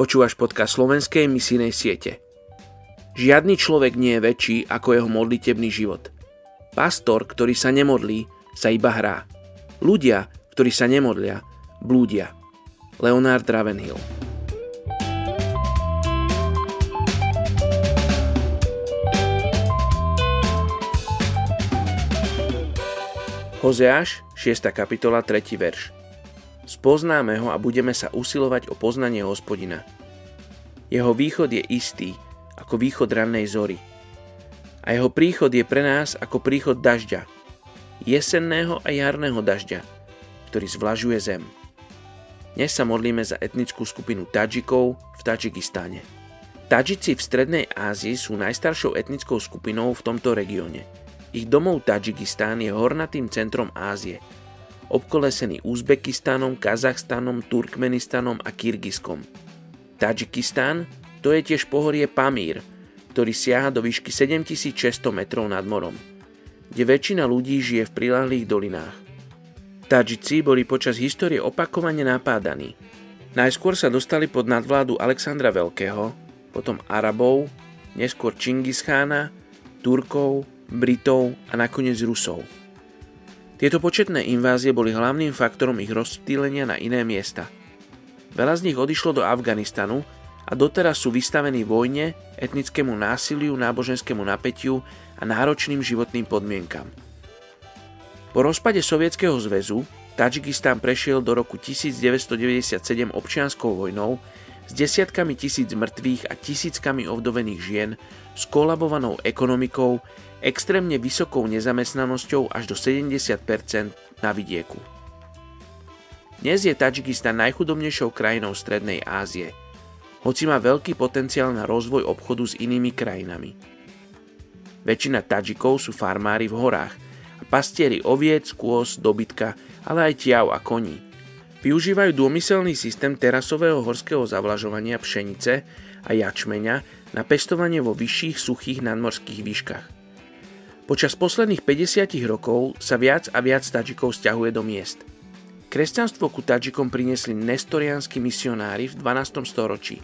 Počúvaš podcast slovenskej misijnej siete. Žiadny človek nie je väčší ako jeho modlitebný život. Pastor, ktorý sa nemodlí, sa iba hrá. Ľudia, ktorí sa nemodlia, blúdia. Leonard Ravenhill Hozeáš, 6. kapitola, 3. verš. Spoznáme ho a budeme sa usilovať o poznanie hospodina. Jeho východ je istý, ako východ rannej zory. A jeho príchod je pre nás ako príchod dažďa, jesenného a jarného dažďa, ktorý zvlažuje zem. Dnes sa modlíme za etnickú skupinu Tadžikov v Tadžikistáne. Tadžici v Strednej Ázii sú najstaršou etnickou skupinou v tomto regióne – ich domov Tadžikistán je hornatým centrom Ázie, obkolesený Uzbekistanom, Kazachstanom, Turkmenistanom a Kyrgyzskom. Tadžikistán to je tiež pohorie Pamír, ktorý siaha do výšky 7600 metrov nad morom, kde väčšina ľudí žije v prilahlých dolinách. Tadžici boli počas histórie opakovane napádaní. Najskôr sa dostali pod nadvládu Alexandra Veľkého, potom Arabov, neskôr Čingischána, Turkov, Britov a nakoniec Rusov. Tieto početné invázie boli hlavným faktorom ich rozptýlenia na iné miesta. Veľa z nich odišlo do Afganistanu a doteraz sú vystavení vojne, etnickému násiliu, náboženskému napätiu a náročným životným podmienkam. Po rozpade Sovietskeho zväzu Tadžikistán prešiel do roku 1997 občianskou vojnou s desiatkami tisíc mŕtvych a tisíckami ovdovených žien, skolabovanou ekonomikou, extrémne vysokou nezamestnanosťou až do 70% na vidieku. Dnes je Tadžikistan najchudobnejšou krajinou Strednej Ázie, hoci má veľký potenciál na rozvoj obchodu s inými krajinami. Väčšina Tadžikov sú farmári v horách a pastieri oviec, kôz, dobytka, ale aj tiav a koní – Využívajú dômyselný systém terasového horského zavlažovania pšenice a jačmeňa na pestovanie vo vyšších suchých nadmorských výškach. Počas posledných 50 rokov sa viac a viac Tadžikov stiahuje do miest. Kresťanstvo ku Tadžikom priniesli nestorianskí misionári v 12. storočí.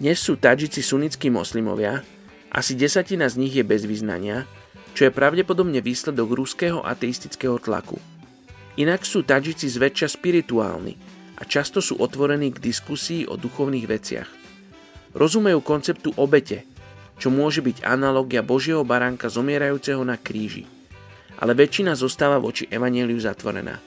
Dnes sú Tadžici sunnickí moslimovia, asi desatina z nich je bez vyznania, čo je pravdepodobne výsledok ruského ateistického tlaku – Inak sú Tadžici zväčša spirituálni a často sú otvorení k diskusii o duchovných veciach. Rozumejú konceptu obete, čo môže byť analogia Božieho baránka zomierajúceho na kríži. Ale väčšina zostáva voči evanieliu zatvorená.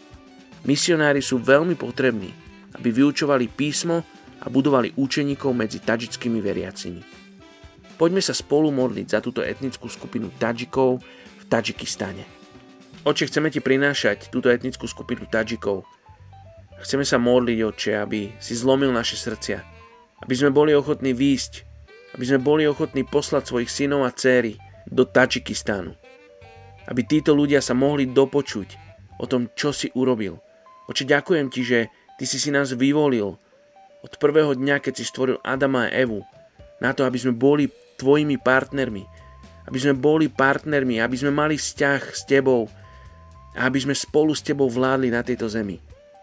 Misionári sú veľmi potrební, aby vyučovali písmo a budovali účeníkov medzi tadžickými veriacimi. Poďme sa spolu modliť za túto etnickú skupinu Tadžikov v Tadžikistane. Oče, chceme ti prinášať túto etnickú skupinu Tadžikov. Chceme sa modliť, oče, aby si zlomil naše srdcia. Aby sme boli ochotní výjsť. Aby sme boli ochotní poslať svojich synov a céry do Tadžikistánu. Aby títo ľudia sa mohli dopočuť o tom, čo si urobil. Oče, ďakujem ti, že ty si si nás vyvolil od prvého dňa, keď si stvoril Adama a Evu, na to, aby sme boli tvojimi partnermi, aby sme boli partnermi, aby sme mali vzťah s tebou, a aby sme spolu s Tebou vládli na tejto zemi.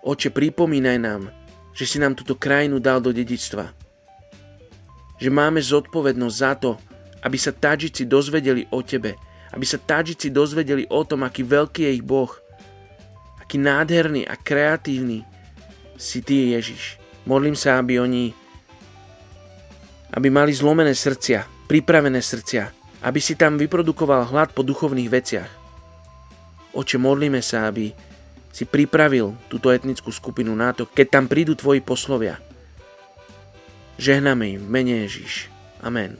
Oče, pripomínaj nám, že si nám túto krajinu dal do dedičstva. Že máme zodpovednosť za to, aby sa Tadžici dozvedeli o Tebe, aby sa Tadžici dozvedeli o tom, aký veľký je ich Boh, aký nádherný a kreatívny si Ty, Ježiš. Modlím sa, aby oni aby mali zlomené srdcia, pripravené srdcia, aby si tam vyprodukoval hlad po duchovných veciach Oče, modlíme sa, aby si pripravil túto etnickú skupinu na to, keď tam prídu tvoji poslovia. Žehname im v mene Ježiš. Amen.